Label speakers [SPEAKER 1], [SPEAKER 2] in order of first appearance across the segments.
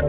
[SPEAKER 1] All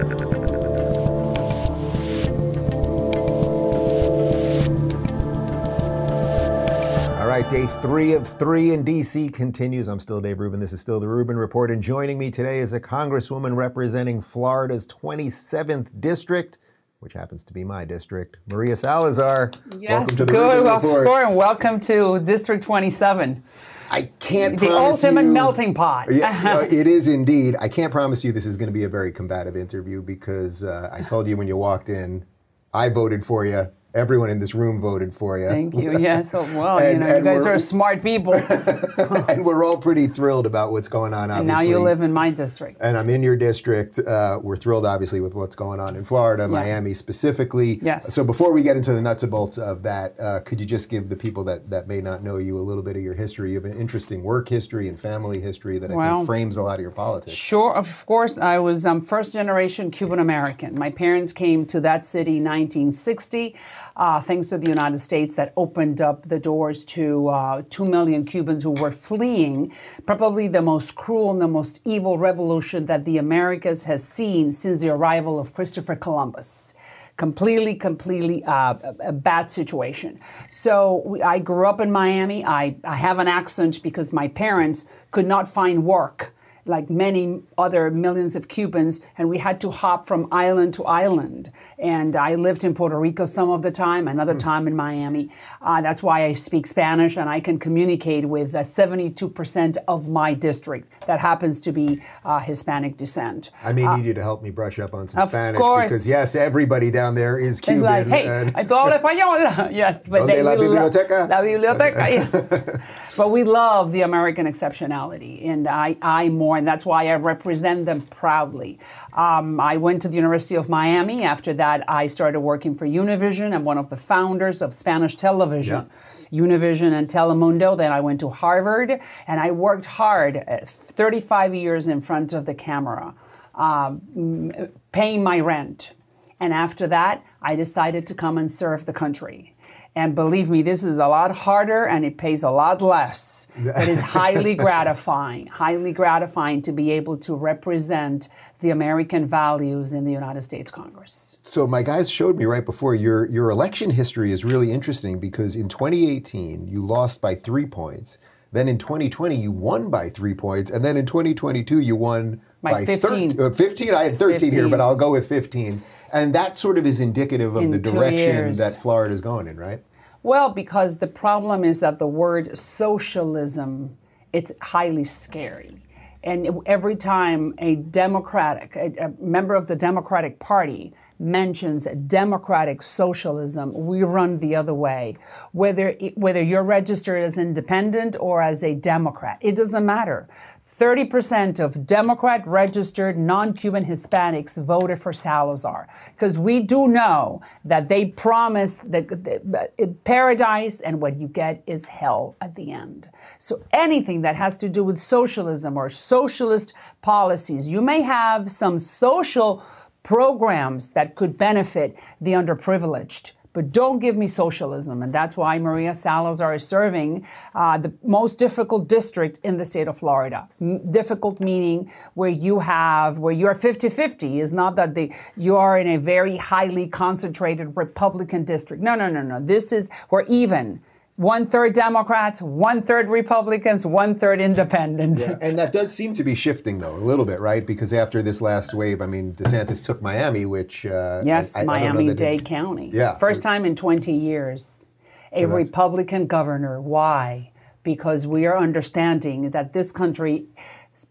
[SPEAKER 1] right, day three of three in DC continues. I'm still Dave Rubin. This is still the Rubin Report. And joining me today is a congresswoman representing Florida's 27th district, which happens to be my district, Maria Salazar.
[SPEAKER 2] Yes,
[SPEAKER 1] welcome to the
[SPEAKER 2] good. Well, and welcome to District 27,
[SPEAKER 1] I can't promise
[SPEAKER 2] the
[SPEAKER 1] promise
[SPEAKER 2] ultimate
[SPEAKER 1] you-
[SPEAKER 2] melting pot.
[SPEAKER 1] Yeah, uh, it is indeed. I can't promise you this is going to be a very combative interview because uh, I told you when you walked in, I voted for you. Everyone in this room voted for you.
[SPEAKER 2] Thank you. Yeah, so, well, you know, you guys
[SPEAKER 1] we're-
[SPEAKER 2] smart people.
[SPEAKER 1] and we're all pretty thrilled about what's going on.
[SPEAKER 2] and now you live in my district.
[SPEAKER 1] and I'm in your district. Uh, we're thrilled, obviously, with what's going on in Florida, Miami specifically.
[SPEAKER 2] Yes.
[SPEAKER 1] So before we get into the nuts and bolts of that, uh, could you just give the people that, that may not know you a little bit of your history? You have an interesting work history and family history that I
[SPEAKER 2] Well,
[SPEAKER 1] think frames a lot of your politics.
[SPEAKER 2] Sure, of course. I was um, first generation Cuban American. My parents came to that city in 1960, uh, thanks to the United States that opened up the doors to uh, two million Cubans who were fleeing probably the most cruel and the most evil revolution that the Americas has seen since the arrival of Christopher Columbus completely, completely uh, a, a bad situation. So we, I grew up in Miami. I, I have an accent because my parents could not find work like many other millions of Cubans, and we had to hop from island to island. And I lived in Puerto Rico some of the time, another time in Miami. Uh, that's why I speak Spanish and I can communicate with uh, 72% of my district that happens to be uh, Hispanic descent.
[SPEAKER 1] I may need you to help me brush up on some
[SPEAKER 2] of
[SPEAKER 1] Spanish
[SPEAKER 2] course.
[SPEAKER 1] because, yes, everybody down there is
[SPEAKER 2] It's
[SPEAKER 1] Cuban.
[SPEAKER 2] like, hey,
[SPEAKER 1] and-
[SPEAKER 2] I todo español. yes, but
[SPEAKER 1] ¿Dónde
[SPEAKER 2] they
[SPEAKER 1] la
[SPEAKER 2] we
[SPEAKER 1] biblioteca?
[SPEAKER 2] La biblioteca, yes. But we love the American exceptionality, and I, I more, and that's why I represent them proudly. Um, I went to the University of Miami. After that, I started working for Univision. I'm one of the founders of Spanish television. Univision and Telemundo. Then I went to Harvard, and I worked hard, uh, 35 years in front of the camera, um, paying my rent. And after that, I decided to come and serve the country. And believe me, this is a lot harder and it pays a lot less. It is highly gratifying, highly gratifying to be able to represent the American values in the United States Congress.
[SPEAKER 1] So my guys showed me right before your your election history is really interesting because in 2018 you lost by three points. Then in 2020 you won by three points, and then in 2022 you won
[SPEAKER 2] By
[SPEAKER 1] by
[SPEAKER 2] 15.
[SPEAKER 1] thir- uh, 15. I had 13 here, but I'll go with 15. And that sort of is indicative of
[SPEAKER 2] In
[SPEAKER 1] the direction that Florida is going in, right?
[SPEAKER 2] Well, because the problem is that the word socialism, it's highly scary. And every time a Democratic, a, a member of the Democratic Party mentions democratic socialism, we run the other way. Whether, whether you're registered as independent or as a Democrat, it doesn't matter. 30% of Democrat registered non Cuban Hispanics voted for Salazar because we do know that they promised the, the, the uh, paradise and what you get is hell at the end. So anything that has to do with socialism or socialist policies, you may have some social programs that could benefit the underprivileged. But don't give me socialism. And that's why Maria Salazar is serving uh, the most difficult district in the state of Florida. M- difficult meaning where you have, where you're 50 50 is not that the, you are in a very highly concentrated Republican district. No, no, no, no. This is, we're even. One third Democrats, one third Republicans, one third independent.
[SPEAKER 1] And that does seem to be shifting, though, a little bit, right? Because after this last wave, I mean, DeSantis took Miami, which uh,
[SPEAKER 2] Yes,
[SPEAKER 1] I- I don't
[SPEAKER 2] Miami
[SPEAKER 1] that it-
[SPEAKER 2] Dade County.
[SPEAKER 1] Yeah.
[SPEAKER 2] First time in 20 years. A
[SPEAKER 1] that's-
[SPEAKER 2] Republican governor. Why? Because we are understanding that this country,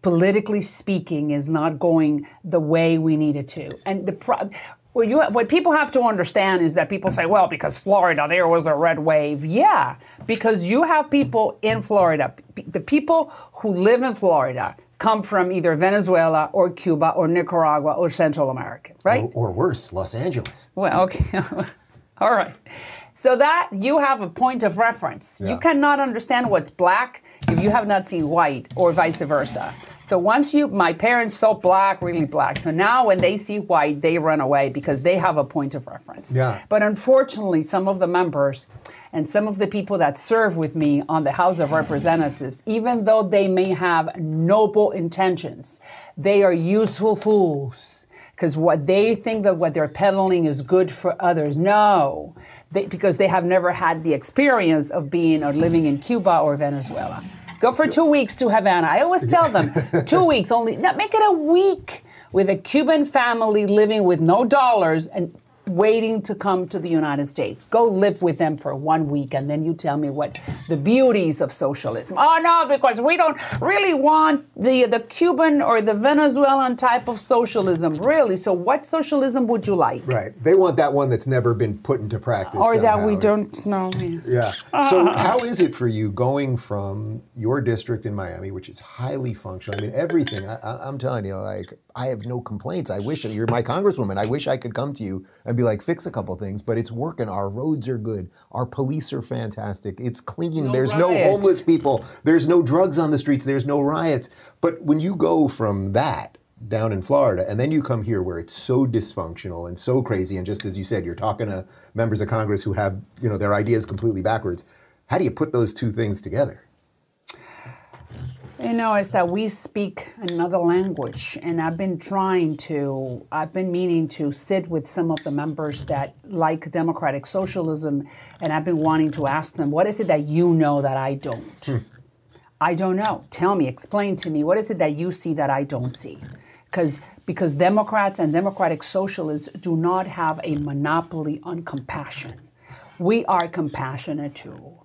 [SPEAKER 2] politically speaking, is not going the way we need it to. And the pro- well, you, what people have to understand is that people say, well, because Florida, there was a red wave. Yeah, because you have people in Florida, the people who live in Florida come from either Venezuela or Cuba or Nicaragua or Central America, right?
[SPEAKER 1] Or, or worse, Los Angeles.
[SPEAKER 2] Well, okay. All right. So that you have a point of reference.
[SPEAKER 1] Yeah.
[SPEAKER 2] You cannot understand what's black if you have not seen white or vice versa. So once you, my parents saw black, really black. So now when they see white, they run away because they have a point of reference.
[SPEAKER 1] Yeah.
[SPEAKER 2] But unfortunately, some of the members and some of the people that serve with me on the House of Representatives, even though they may have noble intentions, they are useful fools because what they think that what they're peddling is good for others. No, they, because they have never had the experience of being or living in Cuba or Venezuela. Go for two weeks to Havana. I always tell them two weeks only. No, make it a week with a Cuban family living with no dollars and waiting to come to the United States. Go live with them for one week and then you tell me what the beauties of socialism. Oh no, because we don't really want the the Cuban or the Venezuelan type of socialism. Really. So what socialism would you like?
[SPEAKER 1] Right. They want that one that's never been put into practice.
[SPEAKER 2] Or that we
[SPEAKER 1] It's-
[SPEAKER 2] don't know.
[SPEAKER 1] Yeah. So how is it for you going from your district in Miami, which is highly functional? I mean, everything. I, I, I'm telling you, like, I have no complaints. I wish you're my congresswoman. I wish I could come to you and be like, fix a couple things. But it's working. Our roads are good. Our police are fantastic. It's clean.
[SPEAKER 2] No
[SPEAKER 1] There's no homeless people. There's no drugs on the streets. There's no riots. But when you go from that down in Florida, and then you come here where it's so dysfunctional and so crazy, and just as you said, you're talking to members of Congress who have you know their ideas completely backwards. How do you put those two things together?
[SPEAKER 2] You know, it's that we speak another language, and I've been trying to, I've been meaning to sit with some of the members that like democratic socialism, and I've been wanting to ask them, what is it that you know that I don't? Hmm. I don't know. Tell me, explain to me, what is it that you see that I don't see? Because because Democrats and democratic socialists do not have a monopoly on compassion. We are compassionate too.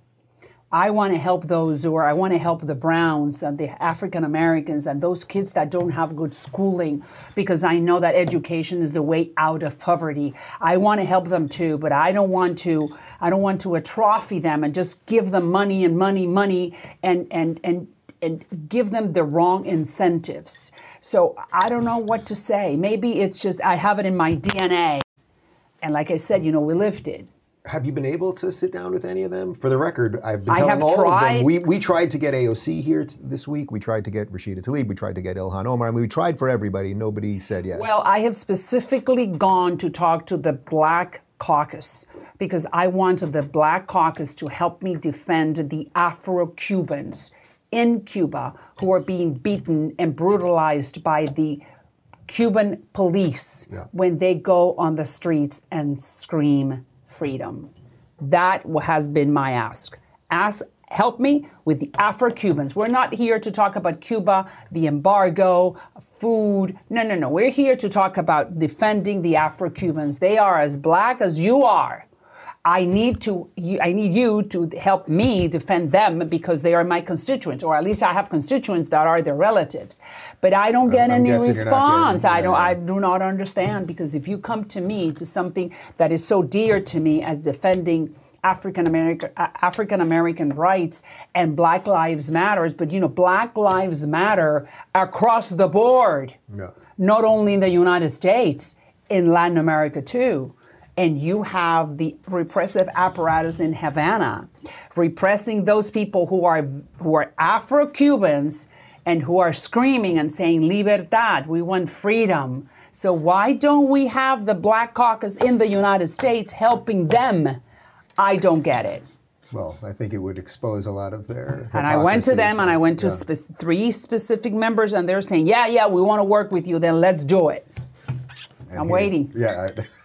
[SPEAKER 2] I want to help those or I want to help the Browns and the African Americans and those kids that don't have good schooling because I know that education is the way out of poverty. I want to help them too, but I don't want to, I don't want to atrophy them and just give them money and money, money and, and, and, and give them the wrong incentives. So I don't know what to say. Maybe it's just, I have it in my DNA. And like I said, you know, we lived it.
[SPEAKER 1] Have you been able to sit down with any of them? For the record, I've been
[SPEAKER 2] I
[SPEAKER 1] telling all of
[SPEAKER 2] tried.
[SPEAKER 1] them. We, we tried to get AOC here t- this week. We tried to get Rashida Tlaib. We tried to get Ilhan Omar. I mean, we tried for everybody. Nobody said yes.
[SPEAKER 2] Well, I have specifically gone to talk to the Black Caucus because I wanted the Black Caucus to help me defend the Afro Cubans in Cuba who are being beaten and brutalized by the Cuban police
[SPEAKER 1] Yeah.
[SPEAKER 2] when they go on the streets and scream freedom. That has been my ask. Ask help me with the Afro-Cubans. We're not here to talk about Cuba, the embargo, food. No, no, no. We're here to talk about defending the Afro-Cubans. They are as black as you are. I need to you- I need you to help me defend them because they are my constituents, or at least I have constituents that are their relatives. But I don't get
[SPEAKER 1] I'm
[SPEAKER 2] any
[SPEAKER 1] guessing you're not
[SPEAKER 2] response.
[SPEAKER 1] getting-
[SPEAKER 2] I don't. I do not understand because if you come to me to something that is so dear to me as defending African American African American rights and Black Lives Matters, but you know Black Lives Matter across the board,
[SPEAKER 1] Yeah.
[SPEAKER 2] not only in the United States, in Latin America too. And you have the repressive apparatus in Havana repressing those people who are who are Afro Cubans and who are screaming and saying libertad, we want freedom. So why don't we have the Black Caucus in the United States helping them? I don't get it.
[SPEAKER 1] Well, I think it would expose a lot of their.
[SPEAKER 2] And I went to them and I went to
[SPEAKER 1] Yeah.
[SPEAKER 2] spe- three specific members and they're saying, yeah, yeah, we want to work with you, then let's do it.
[SPEAKER 1] And
[SPEAKER 2] I'm
[SPEAKER 1] here-
[SPEAKER 2] waiting.
[SPEAKER 1] Yeah, I,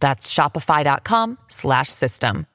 [SPEAKER 3] That's shopify.com slash system.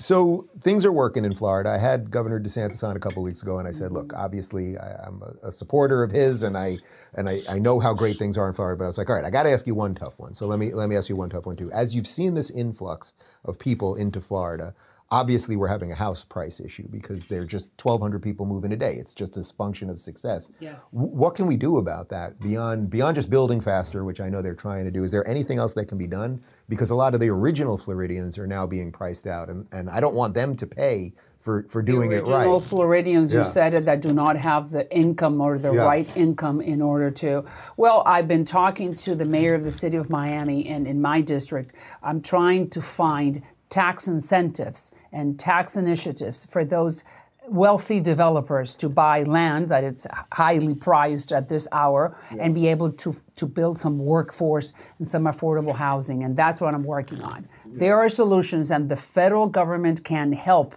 [SPEAKER 1] So things are working in Florida. I had Governor DeSantis on a couple weeks ago, and I said, "Look, obviously, I, am a, a, supporter of his, and I and I, I, know how great things are in Florida." But I was like, "All right, I got to ask you one tough one. So let me let me ask you one tough one too. As you've seen this influx of people into Florida, obviously we're having a house price issue because there are just 1,200 people moving a day. It's just a function of success.
[SPEAKER 2] Yes.
[SPEAKER 1] W- what can we do about that beyond beyond just building faster, which I know they're trying to do? Is there anything else that can be done? Because a lot of the original Floridians are now being priced out, and, and I don't want them to pay for, for doing
[SPEAKER 2] it
[SPEAKER 1] right.
[SPEAKER 2] Original Floridians,
[SPEAKER 1] yeah.
[SPEAKER 2] you said it, that do not have the income or the
[SPEAKER 1] yeah.
[SPEAKER 2] right income in order to. Well, I've been talking to the mayor of the city of Miami, and in my district, I'm trying to find tax incentives and tax initiatives for those wealthy developers to buy land that it's highly prized at this hour yeah. and be able to, to build some workforce and some affordable housing. And that's what I'm working on. Yeah. There are solutions, and the federal government can help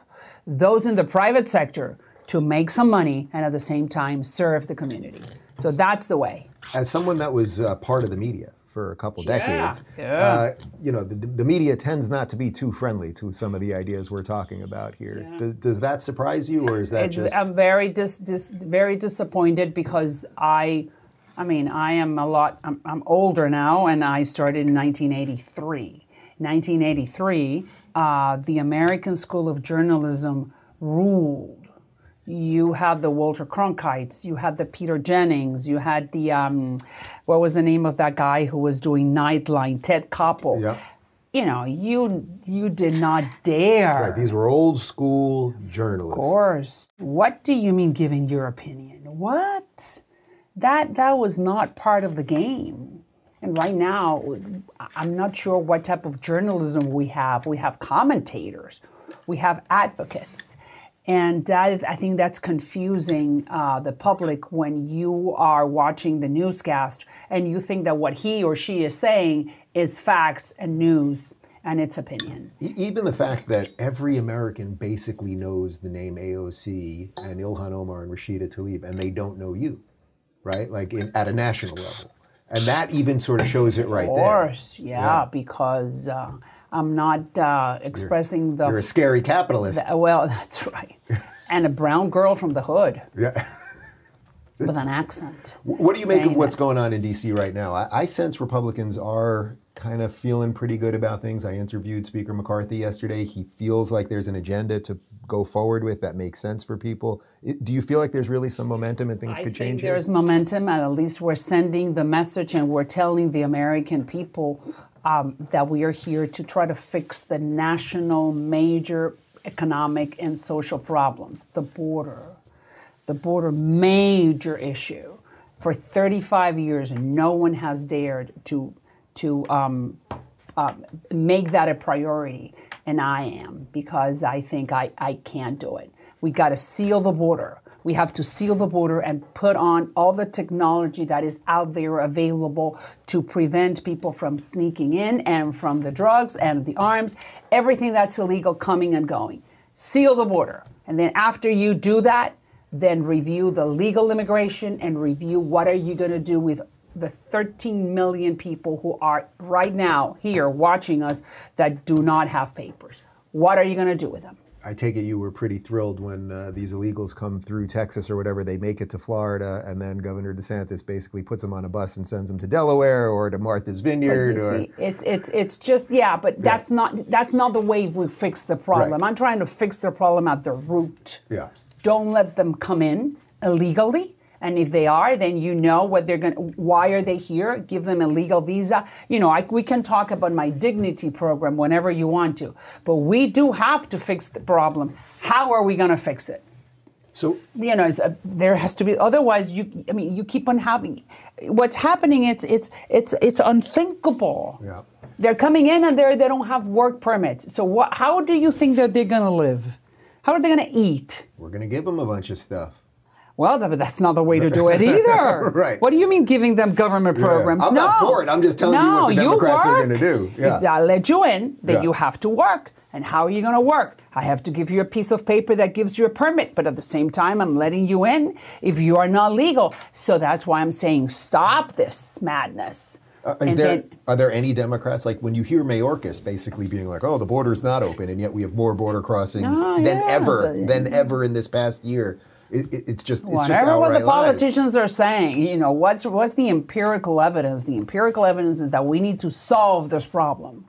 [SPEAKER 2] those in the private sector to make some money and at the same time serve the community. So that's the way.
[SPEAKER 1] As someone that was uh, part of the media, for a couple
[SPEAKER 2] yeah,
[SPEAKER 1] decades.
[SPEAKER 2] Yeah.
[SPEAKER 1] Uh, you know, the, the, media tends not to be too friendly to some of the ideas we're talking about here. Yeah. Does, does, that surprise you, or is that it, just?
[SPEAKER 2] I'm very dis, dis, very disappointed because I, I mean, I am a lot. I'm, I'm older now, and I started in 1983. 1983, uh, the American School of Journalism ruled you had the Walter Cronkites, you had the Peter Jennings, you had the um, what was the name of that guy who was doing Nightline, Ted Koppel.
[SPEAKER 1] Yeah.
[SPEAKER 2] You know, you you did not dare.
[SPEAKER 1] Right, these were old school journalists.
[SPEAKER 2] Of course. What do you mean giving your opinion? What? That that was not part of the game. And right now, I'm not sure what type of journalism we have. We have commentators, we have advocates and that, I think that's confusing uh, the public when you are watching the newscast and you think that what he or she is saying is facts and news and its opinion.
[SPEAKER 1] Even the fact that every American basically knows the name AOC and Ilhan Omar and Rashida Tlaib, and they don't know you, right? Like in, at a national level. And that even sort of shows it right
[SPEAKER 2] there. Of course, yeah, yeah. because. Uh, I'm not uh, expressing
[SPEAKER 1] you're,
[SPEAKER 2] the.
[SPEAKER 1] You're a scary capitalist.
[SPEAKER 2] The, well, that's right. and a brown girl from the hood.
[SPEAKER 1] Yeah.
[SPEAKER 2] with an accent.
[SPEAKER 1] What do you make of what's going on in D.C. right now? I, I, sense Republicans are kind of feeling pretty good about things. I interviewed Speaker McCarthy yesterday. He feels like there's an agenda to go forward with that makes sense for people. It, do you feel like there's really some momentum and things
[SPEAKER 2] I
[SPEAKER 1] could change?
[SPEAKER 2] There's momentum, and at least we're sending the message and we're telling the American people um, that we are here to try to fix the national major economic and social problems, the border, the border major issue. For 35 years, no one has dared to to um, uh, make that a priority, and I am because I think I, I can't do it. We got to seal the border. We have to seal the border and put on all the technology that is out there available to prevent people from sneaking in and from the drugs and the arms, everything that's illegal coming and going. Seal the border. And then after you do that, then review the legal immigration and review what are you going to do with the 13 million people who are right now here watching us that do not have papers. What are you going to do with them?
[SPEAKER 1] I take it you were pretty thrilled when uh, these illegals come through Texas or whatever. They make it to Florida, and then Governor DeSantis basically puts them on a bus and sends them to Delaware or to Martha's Vineyard.
[SPEAKER 2] Or see, it's it's it's just yeah, but that's not that's not the way we fix the problem. Right. I'm trying to fix the problem at the root.
[SPEAKER 1] Yeah.
[SPEAKER 2] Don't let them come in illegally and if they are, then you know what they're going. Why are they here? Give them a legal visa. You know, I, we can talk about my dignity program whenever you want to, but we do have to fix the problem. How are we going to fix it?
[SPEAKER 1] So
[SPEAKER 2] you know, uh, there has to be. Otherwise, you. I mean, you keep on having. What's happening? It's it's it's it's unthinkable.
[SPEAKER 1] Yeah.
[SPEAKER 2] They're coming in and they they don't have work permits. So what? How do you think that they're going to live? How are they going to eat?
[SPEAKER 1] We're going to give them a bunch of stuff.
[SPEAKER 2] Well, that's not the way to do it either.
[SPEAKER 1] right.
[SPEAKER 2] What do you mean giving them government programs?
[SPEAKER 1] Yeah. I'm
[SPEAKER 2] no.
[SPEAKER 1] not for it. I'm just telling
[SPEAKER 2] no,
[SPEAKER 1] you what the Democrats are going to do.
[SPEAKER 2] Yeah. I let you in, then yeah. you have to work. And how are you going to work? I have to give you a piece of paper that gives you a permit, but at the same time, I'm letting you in if you are not legal. So that's why I'm saying stop this madness.
[SPEAKER 1] Uh, is there then, are there any Democrats like when you hear Mayorkas basically being like, "Oh, the border's not open," and yet we have more border crossings oh, than yeah, ever than ever in this past year? It, it, it's just it's
[SPEAKER 2] whatever
[SPEAKER 1] just
[SPEAKER 2] what the politicians lies. are saying. You know, what's what's the empirical evidence? The empirical evidence is that we need to solve this problem.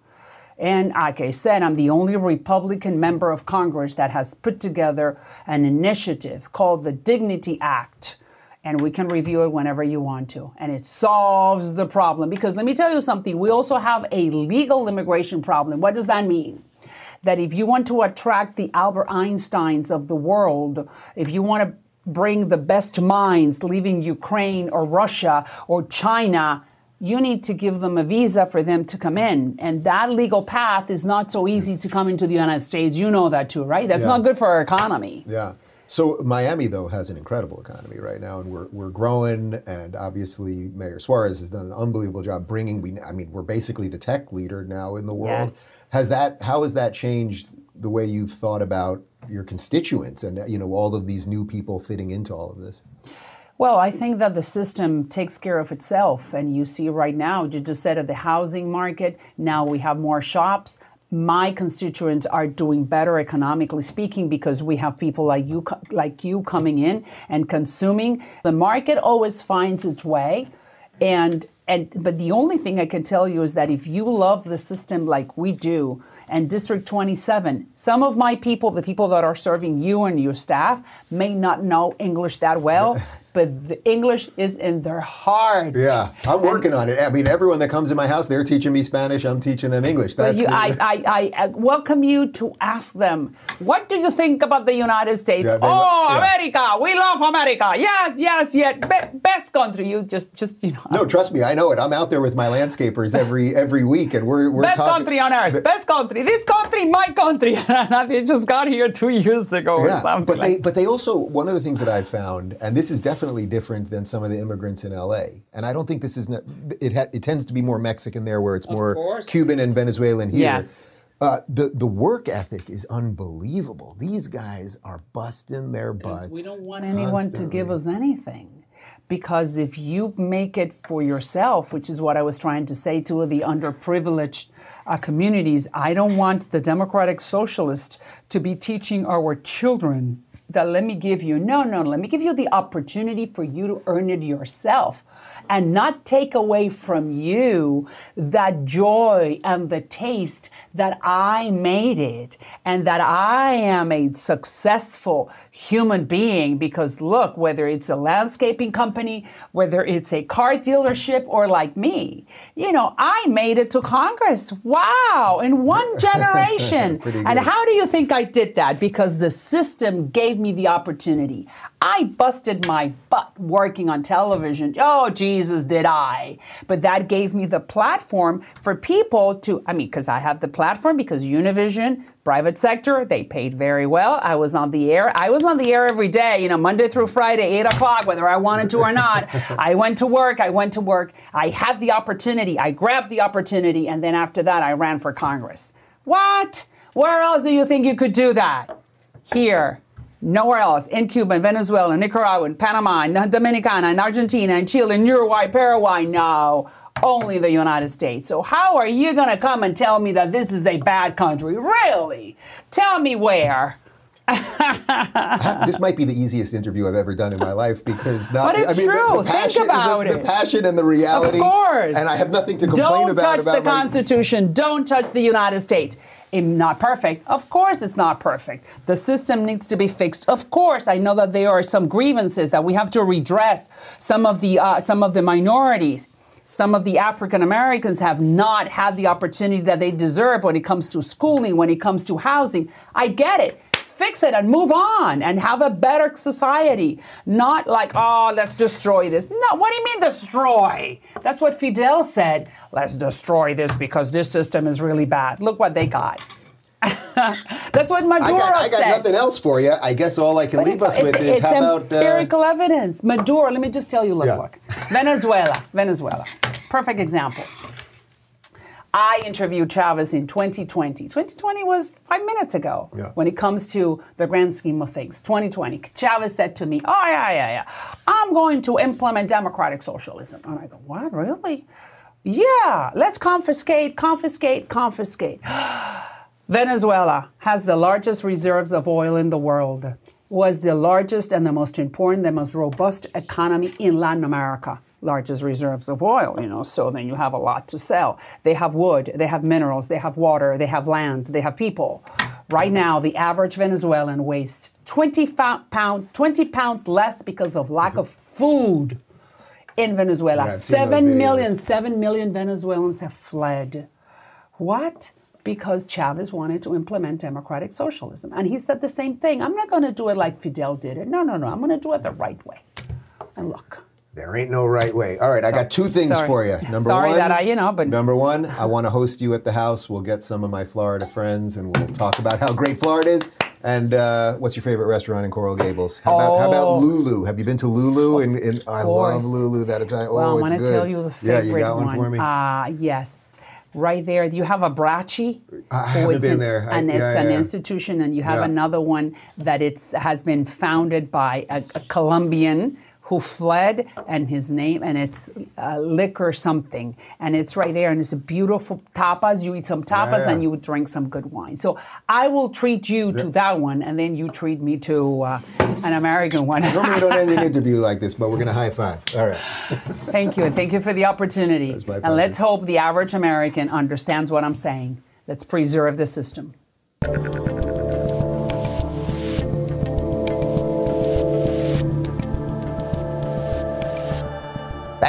[SPEAKER 2] And like I said, I'm the only Republican member of Congress that has put together an initiative called the Dignity Act and we can review it whenever you want to. And it solves the problem. Because let me tell you something, we also have a legal immigration problem. What does that mean? That if you want to attract the Albert Einsteins of the world, if you want to bring the best minds leaving Ukraine or Russia or China, you need to give them a visa for them to come in. And that legal path is not so easy to come into the United States. You know that too, right? That's yeah. not good for our economy.
[SPEAKER 1] Yeah. So Miami, though, has an incredible economy right now, and we're, we're growing. And obviously, Mayor Suarez has done an unbelievable job bringing. We, I mean, we're basically the tech leader now in the world. Yes. Has that? How has that changed the way you've thought about your constituents and you know all of these new people fitting into all of this?
[SPEAKER 2] Well, I think that the system takes care of itself. And you see right now, you just said of the housing market, now we have more shops my constituents are doing better economically speaking because we have people like you like you coming in and consuming the market always finds its way and and but the only thing i can tell you is that if you love the system like we do and district 27 some of my people the people that are serving you and your staff may not know english that well but the English is in their heart.
[SPEAKER 1] Yeah, I'm working and, on it. I mean, everyone that comes in my house, they're teaching me Spanish. I'm teaching them English.
[SPEAKER 2] That's you, I, I, I, welcome you to ask them, what do you think about the United States? Yeah, oh, yeah. America, we love America. Yes, yes, yes, Be- best country. You just, just you know.
[SPEAKER 1] No, trust me, I know it. I'm out there with my landscapers every every week, and we're we're
[SPEAKER 2] best
[SPEAKER 1] talking,
[SPEAKER 2] country on earth. best country. This country, my country. they just got here two years ago yeah, or something.
[SPEAKER 1] But like. they, but they also one of the things that I've found, and this is definitely definitely different than some of the immigrants in LA. And I don't think this is, not, it, ha, it tends to be more Mexican there where it's of more course. Cuban and Venezuelan here.
[SPEAKER 2] Yes.
[SPEAKER 1] Uh, the the work ethic is unbelievable. These guys are busting their butts.
[SPEAKER 2] We don't want anyone constantly. to give us anything. Because if you make it for yourself, which is what I was trying to say to the underprivileged uh, communities, I don't want the Democratic Socialist to be teaching our children that let me give you. No, no, let me give you the opportunity for you to earn it yourself and not take away from you that joy and the taste that I made it and that I am a successful human being. Because look, whether it's a landscaping company, whether it's a car dealership, or like me, you know, I made it to Congress. Wow, in one generation. and how do you think I did that? Because the system gave me the opportunity. I busted my butt working on television. Oh, Jesus, did I. But that gave me the platform for people to, I mean, because I have the platform, because Univision, private sector, they paid very well. I was on the air. I was on the air every day, you know, Monday through Friday, 8 o'clock, whether I wanted to or not. I went to work. I went to work. I had the opportunity. I grabbed the opportunity. And then after that, I ran for Congress. What? Where else do you think you could do that? Here Nowhere else. In Cuba, in Venezuela, and Nicaragua, in Panama, in Dominicana, in Argentina, in Chile, in Uruguay, Paraguay. No, only the United States. So how are you going to come and tell me that this is a bad country? Really? Tell me where.
[SPEAKER 1] this might be the easiest interview I've ever done in my life because
[SPEAKER 2] not. But it's I mean, true. The, the passion, Think about
[SPEAKER 1] the,
[SPEAKER 2] it.
[SPEAKER 1] The passion and the reality.
[SPEAKER 2] Of course.
[SPEAKER 1] And I have nothing to complain
[SPEAKER 2] Don't
[SPEAKER 1] about.
[SPEAKER 2] Don't touch
[SPEAKER 1] about
[SPEAKER 2] the my... Constitution. Don't touch the United States. Not perfect. Of course, it's not perfect. The system needs to be fixed. Of course, I know that there are some grievances that we have to redress. Some of the uh, some of the minorities some of the African Americans have not had the opportunity that they deserve when it comes to schooling, when it comes to housing. I get it fix it and move on and have a better society. Not like, oh, let's destroy this. No, what do you mean destroy? That's what Fidel said. Let's destroy this because this system is really bad. Look what they got. That's what Maduro
[SPEAKER 1] I got, I got
[SPEAKER 2] said.
[SPEAKER 1] nothing else for you. I guess all I can but leave us with is how about
[SPEAKER 2] uh, empirical uh, evidence. Maduro. Let me just tell you. Look, yeah. look. Venezuela. Venezuela. Perfect example. I interviewed Chavez in 2020. 2020 was five minutes ago yeah. when it comes to the grand scheme of things. 2020. Chavez said to me, Oh, yeah, yeah, yeah. I'm going to implement democratic socialism. And I go, What, really? Yeah, let's confiscate, confiscate, confiscate. Venezuela has the largest reserves of oil in the world. Was the largest and the most important, the most robust economy in Latin America. Largest reserves of oil, you know, so then you have a lot to sell. They have wood, they have minerals, they have water, they have land, they have people. Right now, the average Venezuelan weighs 20, pound, 20 pounds less because of lack of food in Venezuela.
[SPEAKER 1] Yeah, I've seen those
[SPEAKER 2] seven million,
[SPEAKER 1] videos.
[SPEAKER 2] seven million Venezuelans have fled. What? Because Chavez wanted to implement democratic socialism. And he said the same thing. I'm not going to do it like Fidel did it. No, no, no. I'm going to do it the right way. And look.
[SPEAKER 1] There ain't no right way. All right, I got two things
[SPEAKER 2] Sorry.
[SPEAKER 1] for you. Number
[SPEAKER 2] Sorry
[SPEAKER 1] one,
[SPEAKER 2] that I, you know, but-
[SPEAKER 1] number one, I want to host you at the house. We'll get some of my Florida friends, and we'll talk about how great Florida is. And uh, what's your favorite restaurant in Coral Gables? How about how
[SPEAKER 2] Oh.
[SPEAKER 1] about Lulu? Have you been to Lulu? And, and I love. Lulu. That Italian. Oh,
[SPEAKER 2] Well, I want to tell you the favorite
[SPEAKER 1] Yeah, you got one, for me.
[SPEAKER 2] Ah, yes. Right there. You have a Bracci.
[SPEAKER 1] I haven't been
[SPEAKER 2] an-
[SPEAKER 1] there. I-
[SPEAKER 2] and it's
[SPEAKER 1] yeah,
[SPEAKER 2] an
[SPEAKER 1] yeah.
[SPEAKER 2] institution, and you have
[SPEAKER 1] Yeah.
[SPEAKER 2] another one that it's has been founded by a, a Colombian who fled, and his name, and it's uh, liquor something, and it's right there, and it's a beautiful tapas. You eat some tapas,
[SPEAKER 1] Yeah.
[SPEAKER 2] and you would drink some good wine. So I will treat you to that one, and then you treat me to uh, an American one.
[SPEAKER 1] Normally, don't end an interview like this, but we're going to high five. All right.
[SPEAKER 2] Thank you, and thank you for the opportunity. And let's hope the average American understands what I'm saying. Let's preserve the system.